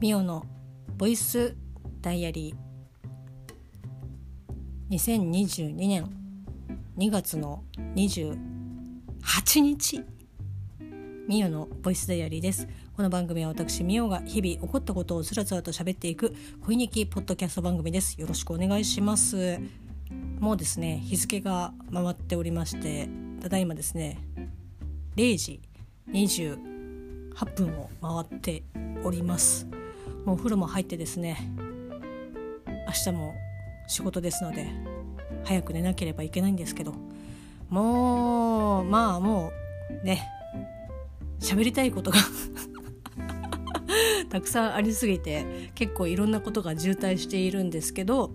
ミオのボイスダイアリー。2022年2月の28日。ミオのボイスダイアリーです。この番組は私ミオが日々起こったことをつらつらと喋っていく恋日記ポッドキャスト番組です。よろしくお願いします。もうですね日付が回っておりましてただいまですね0時28分を回っております。もうお風呂も入ってですね明日も仕事ですので早く寝なければいけないんですけどもうまあもうね喋りたいことが たくさんありすぎて結構いろんなことが渋滞しているんですけど、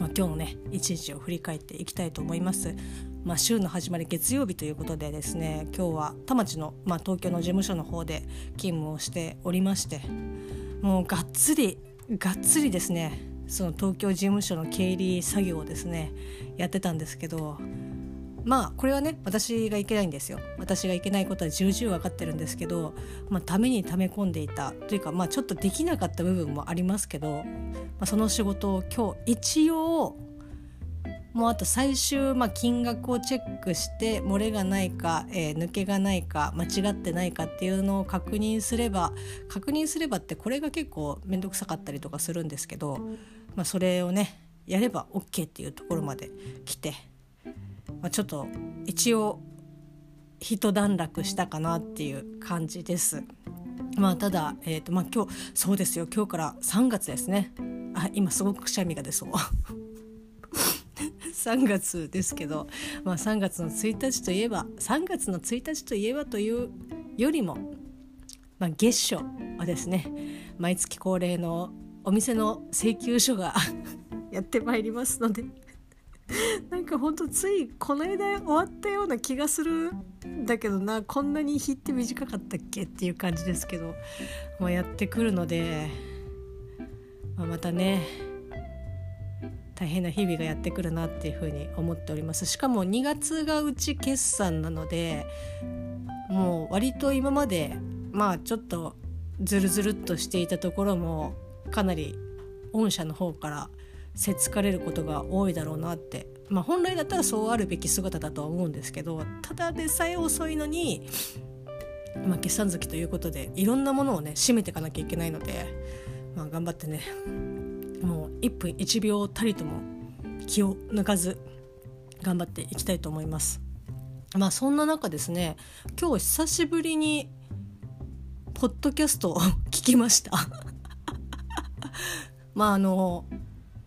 まあ、今日のね一日を振り返っていきたいと思います。まあ、週の始まり月曜日ということでですね今日は田町の、まあ、東京の事務所の方で勤務をしておりましてもうがっつりがっつりですねその東京事務所の経理作業をですねやってたんですけどまあこれはね私がいけないんですよ。私がいけないことは重々分かってるんですけど、まあ、ために溜め込んでいた。というか、まあ、ちょっとできなかった部分もありますけど、まあ、その仕事を今日一応もうあと最終、まあ、金額をチェックして漏れがないか、えー、抜けがないか間違ってないかっていうのを確認すれば確認すればってこれが結構面倒くさかったりとかするんですけど、まあ、それをねやれば OK っていうところまで来て、まあ、ちょっと一応一段落したかなっていう感じです。まあただ、えーとまあ、今日そうですよ。今日から3月ですね。あ今すごくくしゃみが出そう。3月ですけど、まあ、3月の1日といえば3月の1日といえばというよりも、まあ、月初はですね毎月恒例のお店の請求書が やってまいりますのでなんかほんとついこの間終わったような気がするんだけどなこんなに日って短かったっけっていう感じですけど、まあ、やってくるので、まあ、またね大変な日々がやってくるなっていうふうに思っております。しかも2月がうち決算なのでもう割と今までまあちょっとズルズルっとしていたところもかなり御社の方からせつかれることが多いだろうなって。まあ本来だったらそうあるべき姿だとは思うんですけどただでさえ遅いのに、まあ、決算月ということでいろんなものをね締めていかなきゃいけないので、まあ、頑張ってね1分1秒たりとも気を抜かず頑張っていきたいと思います。まあそんな中ですね今日久しぶりにポッドキャストを聞きました まああの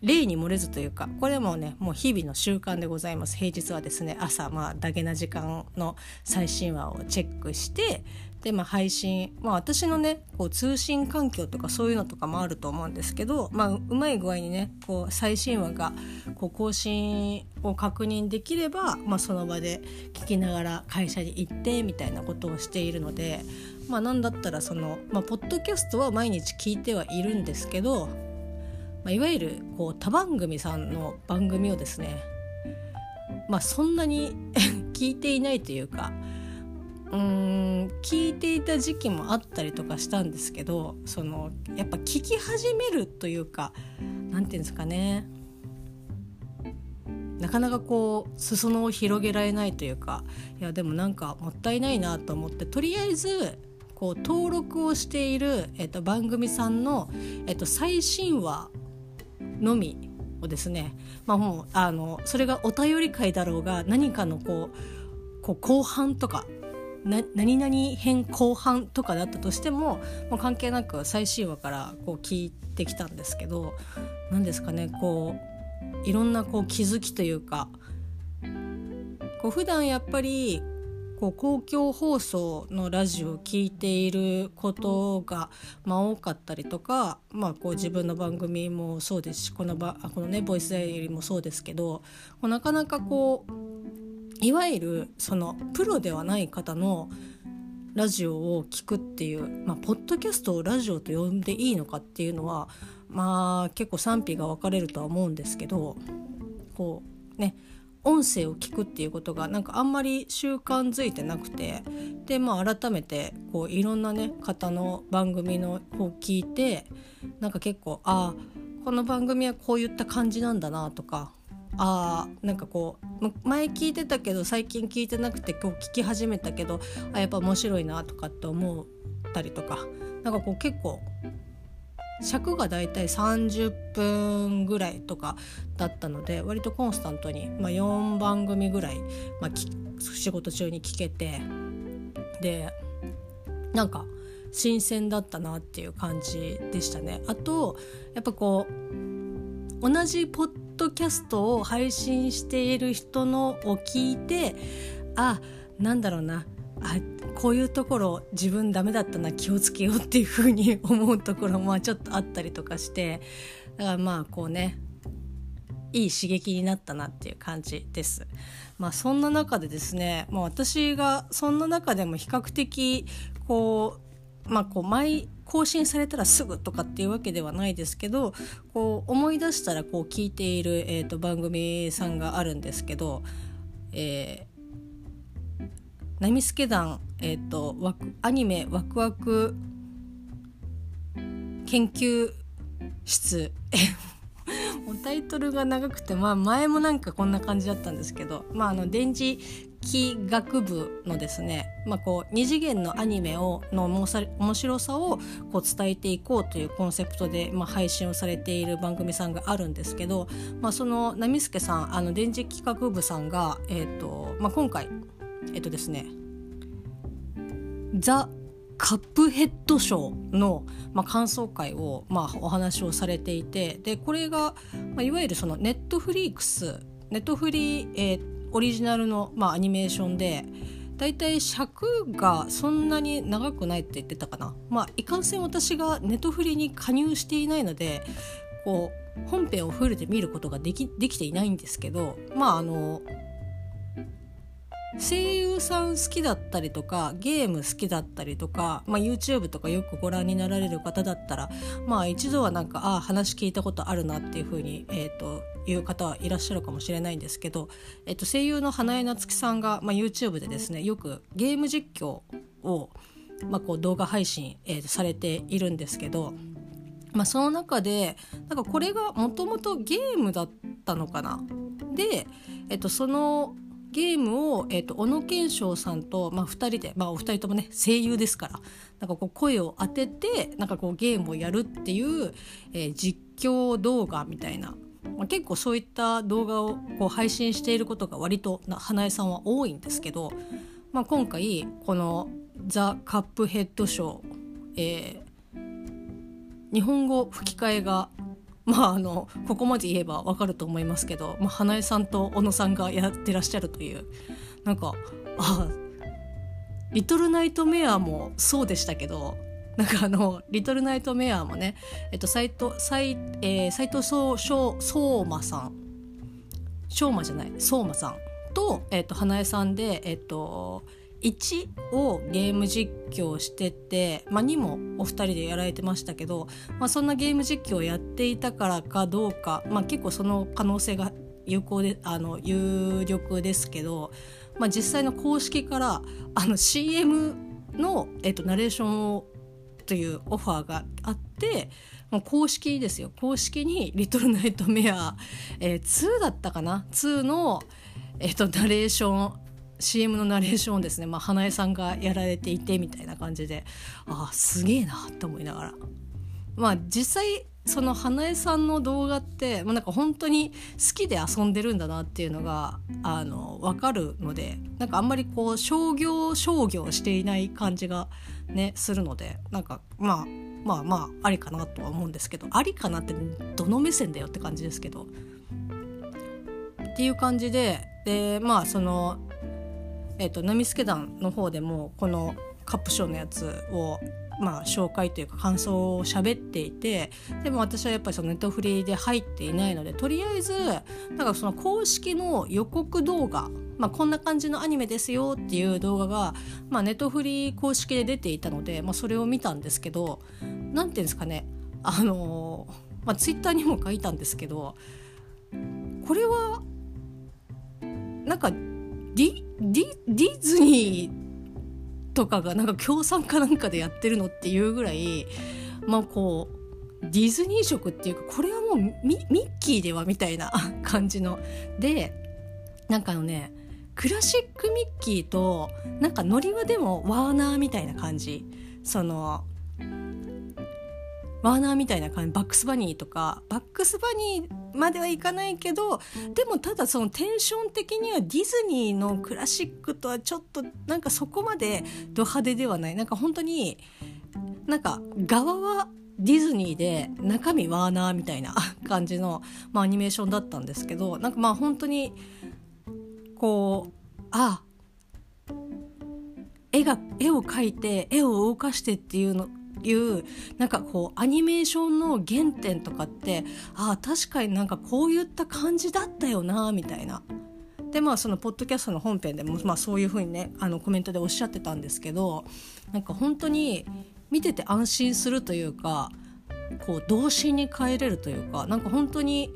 例に漏れずというかこれもねもう日々の習慣でございます平日はですね朝まあダゲな時間の最新話をチェックしてで、まあ、配信、まあ、私のねこう通信環境とかそういうのとかもあると思うんですけど、まあ、うまい具合にねこう最新話がこう更新を確認できれば、まあ、その場で聞きながら会社に行ってみたいなことをしているので、まあ、なんだったらその、まあ、ポッドキャストは毎日聞いてはいるんですけど、まあ、いわゆるこう他番組さんの番組をですねまあそんなに 聞いていないというかうん聞いていた時期もあったりとかしたんですけどそのやっぱ聞き始めるというか何て言うんですかね。なかなかこう裾野を広げられないというかいやでもなんかもったいないなと思ってとりあえずこう登録をしている、えっと、番組さんの、えっと、最新話のみをですね、まあ、もうあのそれがお便り会だろうが何かのこうこう後半とか何々編後半とかだったとしてももう関係なく最新話からこう聞いてきたんですけど何ですかねこういろんなこう気づきというかこう普段やっぱりこう公共放送のラジオを聴いていることが、まあ、多かったりとか、まあ、こう自分の番組もそうですしこのばこのねボイスダイアリーもそうですけどなかなかこういわゆるそのプロではない方のラジオを聞くっていう、まあ、ポッドキャストをラジオと呼んでいいのかっていうのはまあ結構賛否が分かれるとは思うんですけどこうね音声を聞くっていうことがなんかあんまり習慣づいてなくてでまあ改めてこういろんなね方の番組のを聞いてなんか結構ああこの番組はこういった感じなんだなとかあなんかこう前聞いてたけど最近聞いてなくて今日聞き始めたけどあやっぱ面白いなとかって思ったりとかなんかこう結構尺がだいたい30分ぐらいとかだったので割とコンスタントに、まあ、4番組ぐらい、まあ、仕事中に聞けてでなんか新鮮だったなっていう感じでしたね。あとやっぱこう同じポッドキャストを配信している人のを聞いてあなんだろうなあこういうところ自分ダメだったな気をつけようっていうふうに思うところも ちょっとあったりとかしてだからまあこうねいい刺激になったなっていう感じです。まあそんな中でですね、まあ、私がそんな中でも比較的こうまあこう毎更新されたらすぐとかっていうわけではないですけどこう思い出したらこう聞いている、えー、と番組さんがあるんですけど、えナミスケ団、えーと、アニメワクワク研究室。タイトルが長くて、まあ、前もなんかこんな感じだったんですけど、まあ、あの電磁気学部のですね、まあ、こう2次元のアニメをの面白さをこう伝えていこうというコンセプトで、まあ、配信をされている番組さんがあるんですけど、まあ、その波助さんあの電磁気学部さんが、えーとまあ、今回えっとですねザ・カップヘッド賞の、まあ、感想会を、まあ、お話をされていてでこれが、まあ、いわゆるそのネットフリークスネットフリー、えー、オリジナルの、まあ、アニメーションでだいたい尺がそんなに長くないって言ってたかな。まあ、いかんせん私がネットフリに加入していないのでこう本編をフルで見ることができできていないんですけどまああの声優さん好きだったりとかゲーム好きだったりとか、まあ、YouTube とかよくご覧になられる方だったら、まあ、一度はなんかああ話聞いたことあるなっていうふうに、えーと、いう方はいらっしゃるかもしれないんですけど、えーと、声優の花江夏樹さんが、まあ、YouTube でですねよくゲーム実況を、まあ、こう動画配信、えー、とされているんですけど。まあ、その中でなんかこれがもともとゲームだったのかな？で、えっと、そのゲームを、えーと、小野賢章さんと、まあ、2人で、まあ、お二人ともね声優ですからなんかこう声を当ててなんかこうゲームをやるっていう、えー、実況動画みたいな、まあ、結構そういった動画をこう配信していることが割と花江さんは多いんですけど、まあ、今回この「ザ・カップヘッドショー」えー、日本語吹き替えがまああのここまで言えばわかると思いますけど、まあ、花江さんと小野さんがやってらっしゃるというなんかあリトルナイトメアもそうでしたけどなんかあのリトルナイトメアもねえっと斎藤斎、えー、斉藤相馬さん。相馬じゃない相馬さんと、えっと、花江さんでえっと1をゲーム実況してて、まあ、2もお二人でやられてましたけど、まあ、そんなゲーム実況をやっていたからかどうか、まあ、結構その可能性が有効であの有力ですけど、まあ、実際の公式からあの CM の、えっと、ナレーションをというオファーがあってもう公式ですよ。公式に「リトルナイトメア」えー、2だったかな？2の、えっと、ナレーション CM のナレーションをですね、まあ、花江さんがやられていてみたいな感じでああすげえなって思いながらまあ実際その花江さんの動画って、まあ、なんか本当に好きで遊んでるんだなっていうのがあの分かるのでなんかあんまりこう商業商業していない感じがねするのでなんかまあまあまあありかなとは思うんですけどありかなってどの目線だよって感じですけど。っていう感じででまあそのえーと、波助団の方でもこのカップ賞のやつをまあ、紹介というか感想を喋っていてでも私はやっぱりそのネットフリーで入っていないのでとりあえずなんかその公式の予告動画、まあ、こんな感じのアニメですよっていう動画が、まあ、ネットフリー公式で出ていたので、まあ、それを見たんですけど何ていうんですかねあのまあ、ツイッターにも書いたんですけどこれはなんかディディディズニーとかがなんか協賛かなんかでやってるのっていうぐらいまあこうディズニー色っていうかこれはもうミッキーではみたいな 感じの。でなんかあのねクラシックミッキーとなんかノリはでもワーナーみたいな感じ。そのワーナーみたいな感じバックスバニーとかバックスバニーまではいかないけどでもただそのテンション的にはディズニーのクラシックとはちょっとなんかそこまでド派手ではない。なんか本当になんか側はディズニーで中身ワーナーみたいな感じの、まあ、アニメーションだったんですけどなんかまあ本当にこうあ絵が絵を描いて絵を動かしてっていうのいうなんかこうアニメーションの原点とかってああ確かになんかこういった感じだったよなみたいな。でまあそのポッドキャストの本編でも、まあ、そういうふうにねあのコメントでおっしゃってたんですけどなんか本当に見てて安心するというかこう童心に帰れるというかなんか本当に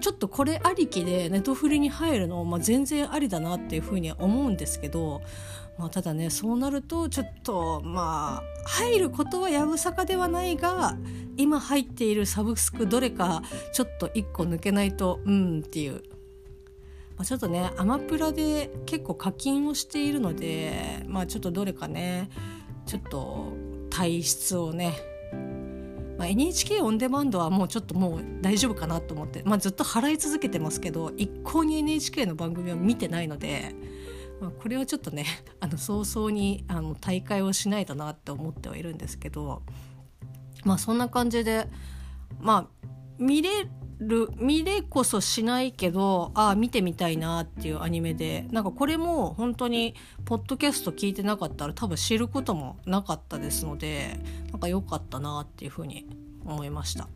ちょっとこれありきでネトフリに入るの、まあ、全然ありだなっていうふうには思うんですけどまあ、ただねそうなるとちょっとまあ入ることはやぶさかではないが今入っているサブスクどれかちょっと1個抜けないとうんっていう、まあ、ちょっとねアマプラで結構課金をしているのでまあちょっとどれかねちょっと体質をねまあ、NHK オンデマンドはもうちょっともう大丈夫かなと思って、まあ、ずっと払い続けてますけど一向に NHK の番組は見てないのでまあ、これはちょっとね あの早々にあの大会をしないとなって思ってはいるんですけどまあそんな感じでまあ見れる見れこそしないけどああ見てみたいなっていうアニメでなんかこれも本当にポッドキャスト聞いてなかったら多分知ることもなかったですのでなんか良かったなっていうふうに思いました。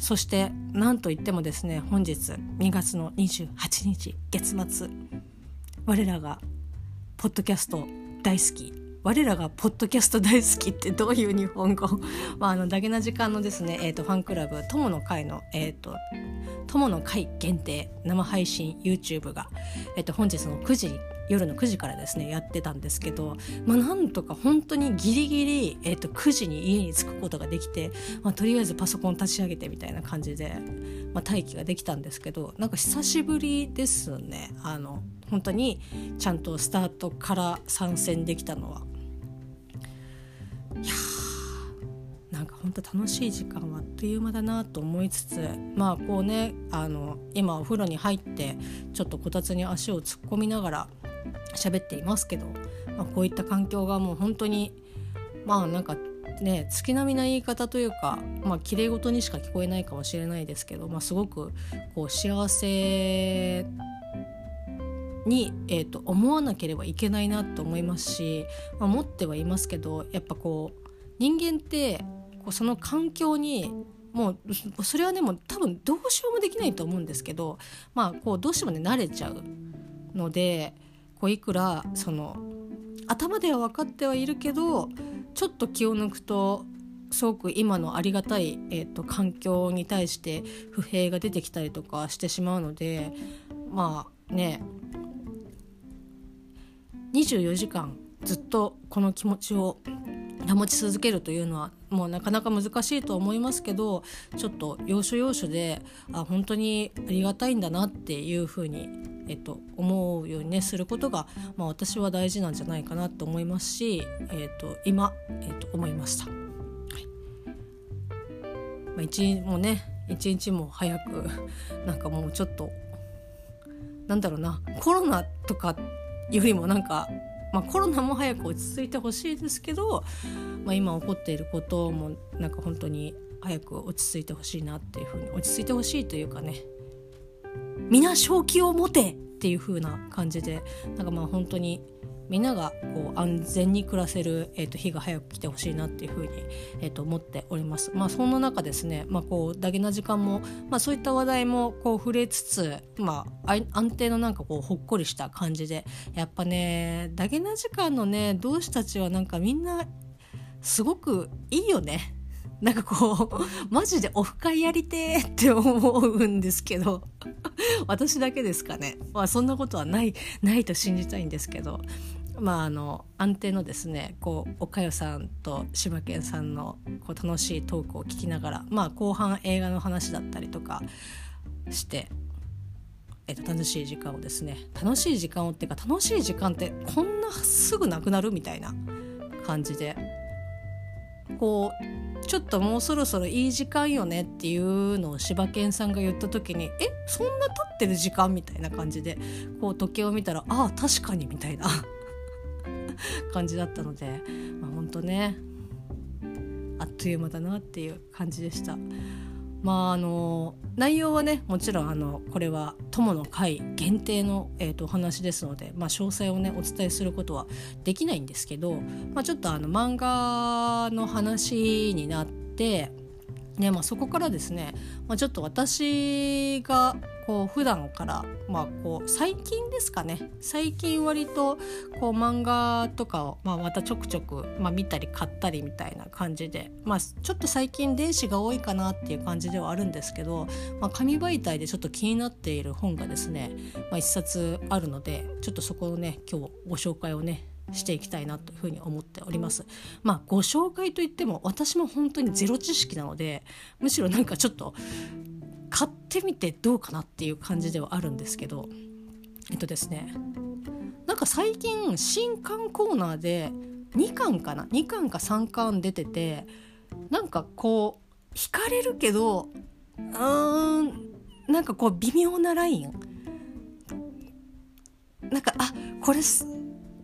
そして何といってもですね本日2月の28日月末。我らがポッドキャスト大好き。我らがポッドキャスト大好きってどういう日本語？まあ、あのダゲな時間のですね、えーと、ファンクラブ友の会の、えーと、友の会限定生配信 YouTube が、えーと、本日の9時夜の9時からですねやってたんですけど、まあ、なんとか本当にギリギリ、えー、と9時に家に着くことができて、まあ、とりあえずパソコン立ち上げてみたいな感じで、まあ、待機ができたんですけどなんか久しぶりですね。あの本当にちゃんとスタートから参戦できたのは。いやなんか本当楽しい時間はあっという間だなと思いつつまあこうねあの今お風呂に入ってちょっとこたつに足を突っ込みながら喋っていますけど、まあ、こういった環境がもう本当にまあなんかね月並みな言い方というかまあ綺麗事にしか聞こえないかもしれないですけど、まあ、すごくこう幸せに、えーと、思わなければいけないなと思いますし、まあ、持ってはいますけどやっぱこう人間ってこうその環境にもうそれはでも多分どうしようもできないと思うんですけどまあこうどうしてもね慣れちゃうのでこういくらその頭では分かってはいるけどちょっと気を抜くとすごく今のありがたい、えーと環境に対して不平が出てきたりとかしてしまうのでまあね24時間ずっとこの気持ちを保ち続けるというのはもうなかなか難しいと思いますけどちょっと要所要所であ本当にありがたいんだなっていうふうに、えっと、思うようにねすることが、まあ、私は大事なんじゃないかなと思いますし、えっと、今、えっと、思いました。はいまあ、一日もね一日も早くなんかもうちょっとなんだろうなコロナとかよりもなんか、まあ、コロナも早く落ち着いてほしいですけど、まあ、今起こっていることもなんか本当に早く落ち着いてほしいなっていうふうに落ち着いてほしいというかね皆正気を持てっていう風な感じでなんかまあ本当にみんながこう安全に暮らせる、えー、と日が早く来てほしいなっていうふうに、えー、と思っております。まあ、そんな中ですね、まあ、こうダゲな時間も、まあ、そういった話題もこう触れつつ、まあ、安定のなんかこうほっこりした感じでやっぱねダゲな時間のね同志たちはなんかみんなすごくいいよね。なんかこうマジでオフ会やりてーって思うんですけど。私だけですかね、まあ、そんなことはないないと信じたいんですけど。まああの安定のですねこうおかよさんと柴犬さんのこう楽しいトークを聞きながらまあ後半映画の話だったりとかしてえっと、楽しい時間をですね楽しい時間をっていうか楽しい時間ってこんなすぐなくなるみたいな感じでこうちょっともうそろそろいい時間よねっていうのを柴犬さんが言った時に「えそんな経ってる時間?」みたいな感じでこう時計を見たら「ああ確かに」みたいな 感じだったので、まあ、本当ねあっという間だなっていう感じでした。まああの内容はねもちろんあのこれは友の会限定の、えーと、お話ですので、まあ、詳細をねお伝えすることはできないんですけど、まあ、ちょっとあの漫画の話になって。ねまあ、そこからですね、まあ、ちょっと私がこう普段から、まあ、こう最近ですかね最近割とこう漫画とかを、まあ、またちょくちょく、まあ、見たり買ったりみたいな感じで、まあ、ちょっと最近電子が多いかなっていう感じではあるんですけど、まあ、紙媒体でちょっと気になっている本がですね、まあ、一冊あるのでちょっとそこをね今日ご紹介をねしていきたいなというふうに思っております。まあご紹介といっても私も本当にゼロ知識なのでむしろなんかちょっと買ってみてどうかなっていう感じではあるんですけどえっとですねなんか最近新刊コーナーで2巻かな2巻か3巻出ててなんかこう惹かれるけどうーんなんかこう微妙なライン。なんかあこれ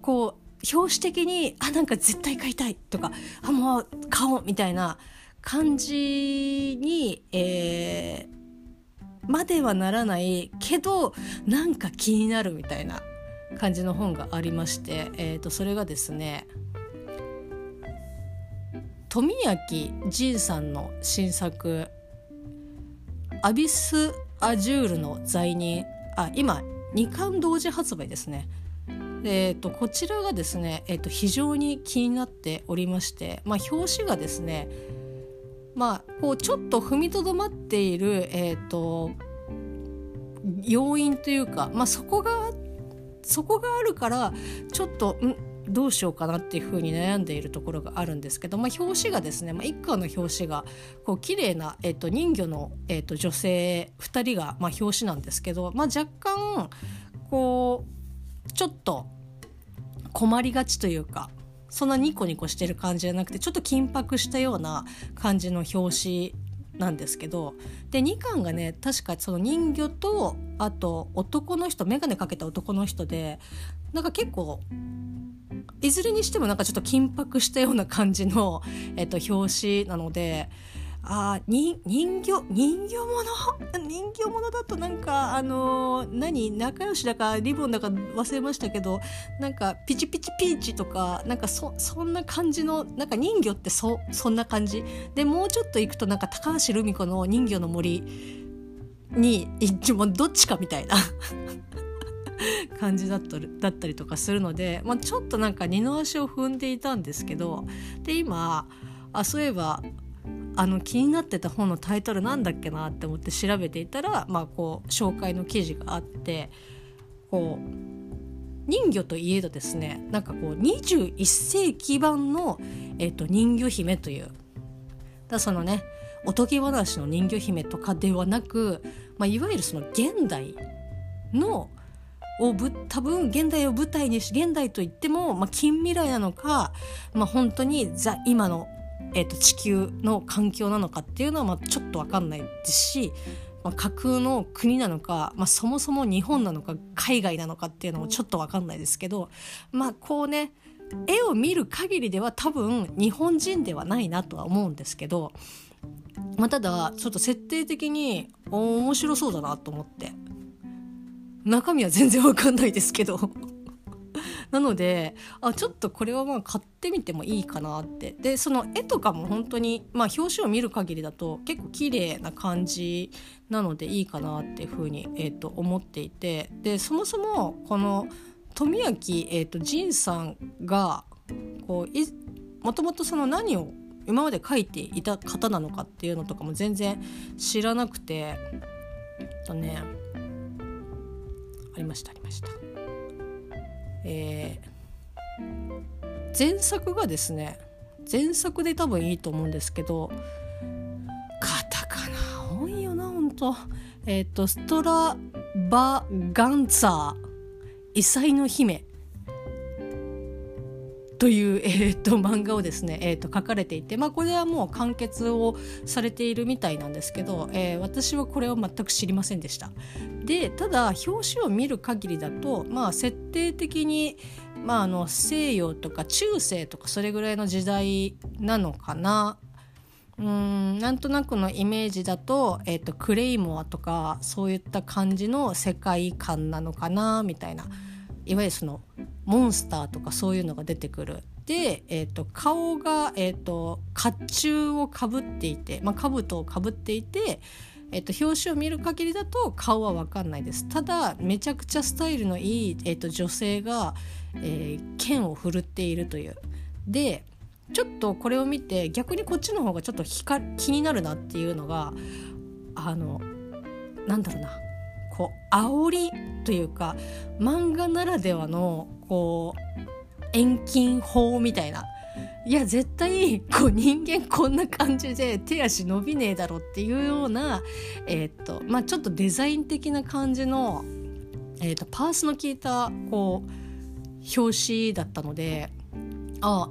こう表紙的にあなんか絶対買いたいとかあもう買おうみたいな感じに、えー、まではならないけどなんか気になるみたいな感じの本がありまして、えー、とそれがですね富明仁さんの新作「アビス・アジュールの罪人」あ今2巻同時発売ですね。えーと、こちらがですね、えーと、非常に気になっておりまして、まあ、表紙がですねまあこうちょっと踏みとどまっている、えーと、要因というか、まあ、そこがそこがあるからちょっとんどうしようかなっていうふうに悩んでいるところがあるんですけど、まあ、表紙がですね、まあ、一家の表紙がこう綺麗な、えー、と人魚の、えー、と女性2人が、まあ、表紙なんですけど、まあ、若干こうちょっと困りがちというかそんなニコニコしてる感じじゃなくてちょっと緊迫したような感じの表紙なんですけどで2巻がね確かその人魚とあと男の人眼鏡かけた男の人でなんか結構いずれにしてもなんかちょっと緊迫したような感じの、えっと、表紙なのであに人形人形物？人形物だとなんかあのー、何？仲良しだかリボンだか忘れましたけどなんかピチピチピーチとかなんかそそんな感じのなんか人魚ってそそんな感じ？でもうちょっと行くとなんか高橋留美子の人魚の森にもどっちかみたいな 感じだっただったりとかするので、まあ、ちょっとなんか二の足を踏んでいたんですけどで今あそういえばあの気になってた本のタイトルなんだっけなって思って調べていたら、まあ、こう紹介の記事があってこう人魚といえどですねなんかこう21世紀版の、えーと、人魚姫というだそのねおとぎ話の人魚姫とかではなく、まあ、いわゆるその現代のをぶ多分現代を舞台にし現代といっても、まあ、近未来なのか、まあ、本当にザ今のえーと、地球の環境なのかっていうのはまあちょっと分かんないですし、まあ、架空の国なのか、まあ、そもそも日本なのか海外なのかっていうのもちょっと分かんないですけどまあこうね絵を見る限りでは多分日本人ではないなとは思うんですけど、まあ、ただちょっと設定的に面白そうだなと思って中身は全然分かんないですけど。なのであちょっとこれはまあ買ってみてもいいかなって。でその絵とかも本当にまあ表紙を見る限りだと結構綺麗な感じなのでいいかなっていうふうに、えー、と思っていて。でそもそもこの富明、えー、と仁さんがこういもともとその何を今まで書いていた方なのかっていうのとかも全然知らなくて。とねありましたありました。えー、前作がですね前作で多分いいと思うんですけどカタカナ多いよな本当。えっ、ー、とストラバガンツァー異彩の姫という、えーと、漫画をですね、えーと、書かれていて、まあ、これはもう完結をされているみたいなんですけど、えー、私はこれを全く知りませんでした。でただ表紙を見る限りだと、まあ、設定的に、まあ、あの西洋とか中世とかそれぐらいの時代なのかなうんなんとなくのイメージだと,、えーと、とクレイモアとかそういった感じの世界観なのかなみたいな。いわゆるそのモンスターとかそういうのが出てくる。で、えーと、顔が、えーと、甲冑をかぶっていて、まあ、兜をかぶっていて、えーと、表紙を見る限りだと顔は分かんないです。ただめちゃくちゃスタイルのいい、えー、と女性が、えー、剣を振るっているという。でちょっとこれを見て逆にこっちの方がちょっと気になるなっていうのがあのなんだろうな。こう煽りというか漫画ならではのこう遠近法みたいな。いや絶対こう人間こんな感じで手足伸びねえだろっていうような、えー、っとまあ、ちょっとデザイン的な感じの、えー、っとパースの効いたこう表紙だったのであ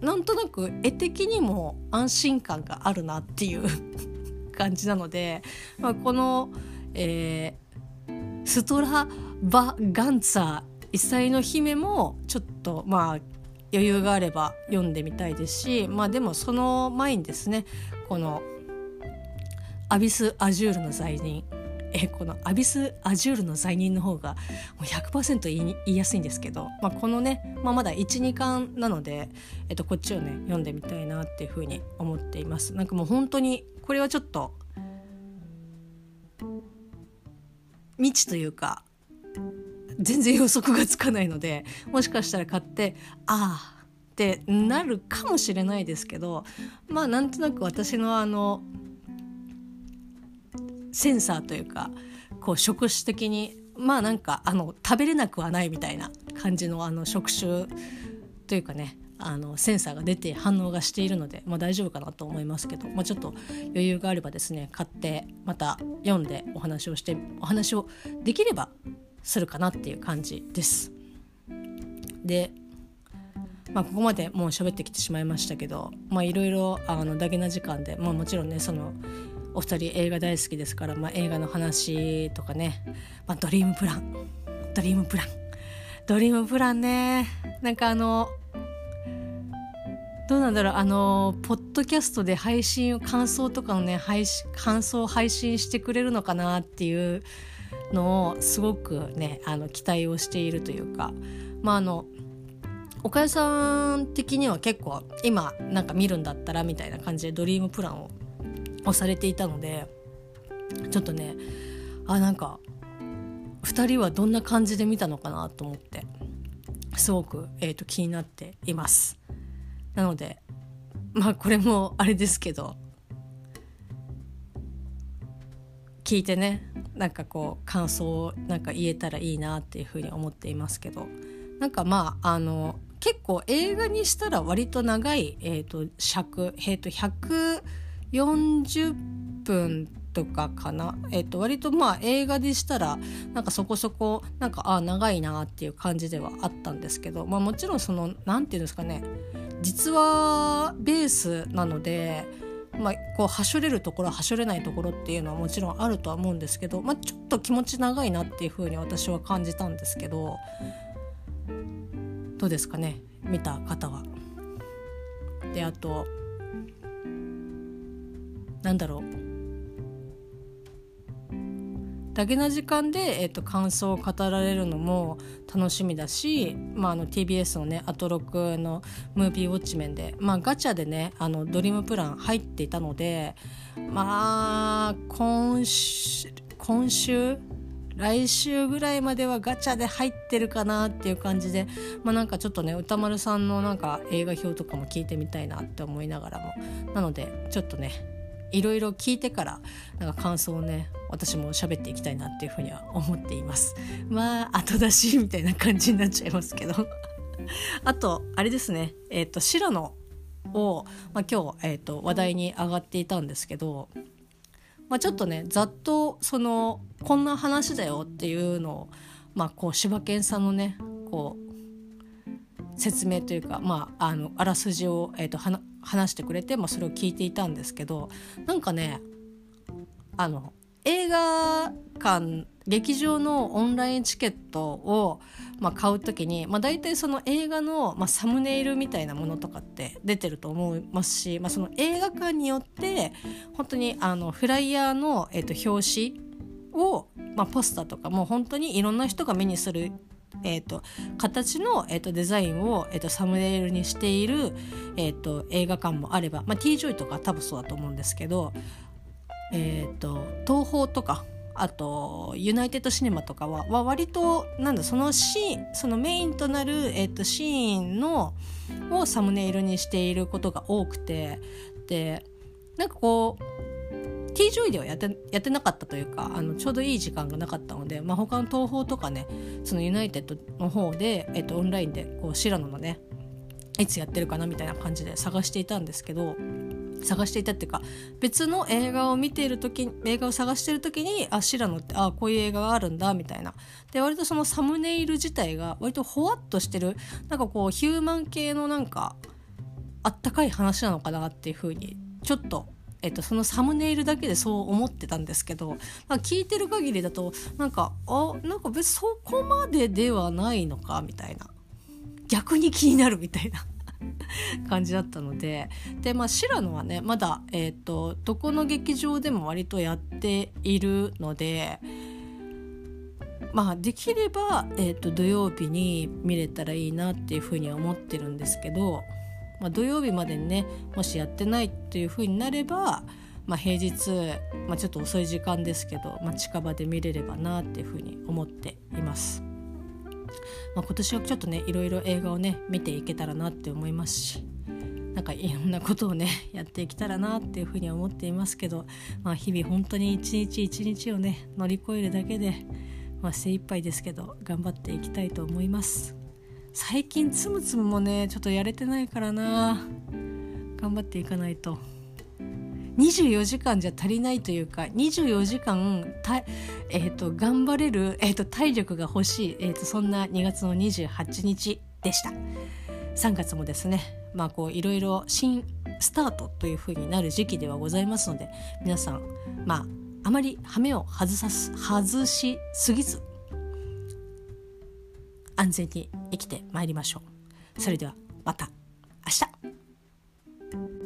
なんとなく絵的にも安心感があるなっていう 感じなので、まあ、この、えーストラバガンツァー異彩の姫もちょっとまあ余裕があれば読んでみたいですしまあでもその前にですねこのアビス・アジュールの罪人えこのアビス・アジュールの罪人の方がもう100%言い言いやすいんですけど、まあ、このね、まあ、まだ12巻なので、えっと、こっちをね読んでみたいなっていうふうに思っています。なんかもう本当にこれはちょっと未知というか全然予測がつかないのでもしかしたら買ってああってなるかもしれないですけどまあなんとなく私のあのセンサーというかこう職種的にまあなんかあの食べれなくはないみたいな感じのあの職種というかねあのセンサーが出て反応がしているので、まあ、大丈夫かなと思いますけど、まあ、ちょっと余裕があればですね買ってまた読んでお話をしてお話をできればするかなっていう感じです。で、まあ、ここまでもう喋ってきてしまいましたけどいろいろダゲな時間で、まあ、もちろんねそのお二人映画大好きですから、まあ、映画の話とかね、まあ、ドリームプランドリームプランドリームプランねなんかあのどうなんだろうあのポッドキャストで配信を感想とかのね配信感想を配信してくれるのかなっていうのをすごくねあの期待をしているというかまああの岡谷さん的には結構今なんか見るんだったらみたいな感じでドリームプランををされていたのでちょっとねあなんか2人はどんな感じで見たのかなと思ってすごく、えーと気になっています。なのでまあこれもあれですけど聞いてねなんかこう感想をなんか言えたらいいなっていうふうに思っていますけどなんかまああの結構映画にしたら割と長い、えーと、尺、えーと、140分とかかな、えーと、割とまあ映画でしたらなんかそこそこなんかあ長いなっていう感じではあったんですけど、まあ、もちろんその何て言うんですかね実はベースなので、まあ、こうはしょれるところはしょれないところっていうのはもちろんあるとは思うんですけど、まあ、ちょっと気持ち長いなっていうふうに私は感じたんですけどどうですかね見た方は。であとなんだろうだけな時間で、えーと、感想を語られるのも楽しみだし、まあ、あの TBS のねアトロクのムービーウォッチメンで、まあ、ガチャでねあのドリームプラン入っていたのでまあ今週今週来週ぐらいまではガチャで入ってるかなっていう感じでまあなんかちょっとね歌丸さんのなんか映画表とかも聞いてみたいなって思いながらも。なのでちょっとねいろいろ聞いてからなんか感想をね私も喋っていきたいなっていうふうには思っています。まあ後出しみたいな感じになっちゃいますけど。あとあれですね。えっ、ー、と白野を、まあ、今日、えーと、話題に上がっていたんですけど、まあ、ちょっとねざっとそのこんな話だよっていうのを、まあ、こう柴犬さんのねこう説明というか、まあ、あのあらすじを、えーと、話してくれて、まあ、それを聞いていたんですけどなんかねあの映画館劇場のオンラインチケットを、まあ、買う時に、まあ、大体その映画の、まあ、サムネイルみたいなものとかって出てると思いますし、まあ、その映画館によって本当にあのフライヤーの、えー、と表紙を、まあ、ポスターとかもう本当にいろんな人が目にするえーと、形の、えーと、デザインを、えーと、サムネイルにしている、えー、と映画館もあれば、まあ、T ジョイとか多分そうだと思うんですけどえーと、東宝とかあとユナイテッドシネマとかはは割となんだそのシーンそのメインとなる、えーと、シーンのをサムネイルにしていることが多くてでなんかこう T ジョイではやってやってなかったというかあのちょうどいい時間がなかったので、まあ、他の東宝とかねそのユナイテッドの方で、えーと、オンラインでこうシラノのねいつやってるかなみたいな感じで探していたんですけど探していたっていうか別の映画を見ている時映画を探してる時にあシラノってあこういう映画があるんだみたいな。で割とそのサムネイル自体が割とほわっとしてるなんかこうヒューマン系のなんかあったかい話なのかなっていうふうにちょっとえっと、そのサムネイルだけでそう思ってたんですけど、まあ、聞いてる限りだとなんかあなんか別にそこまでではないのかみたいな逆に気になるみたいな 感じだったのでで、まあ、白野はねまだ、えーと、どこの劇場でも割とやっているので。まあ、できれば、えーと、土曜日に見れたらいいなっていうふうには思ってるんですけど、まあ、土曜日までにねもしやってないっていうふうになれば、まあ、平日、まあ、ちょっと遅い時間ですけど、まあ、近場で見れればなっていうふうに思っています。まあ、今年はちょっとねいろいろ映画をね見ていけたらなって思いますしなんかいろんなことをね やっていけたらなっていうふうに思っていますけど、まあ、日々本当に一日一日をね乗り越えるだけで、まあ、精一杯ですけど頑張っていきたいと思います最近つむつむもねちょっとやれてないからな頑張っていかないと。24時間じゃ足りないというか24時間、えーと、頑張れる、えーと、体力が欲しい、えーと、そんな2月の28日でした3月もですねまあこういろいろ新スタートというふうになる時期ではございますので皆さんまああまり羽目を外さす外しすぎず安全に生きてまいりましょう。それではまた明日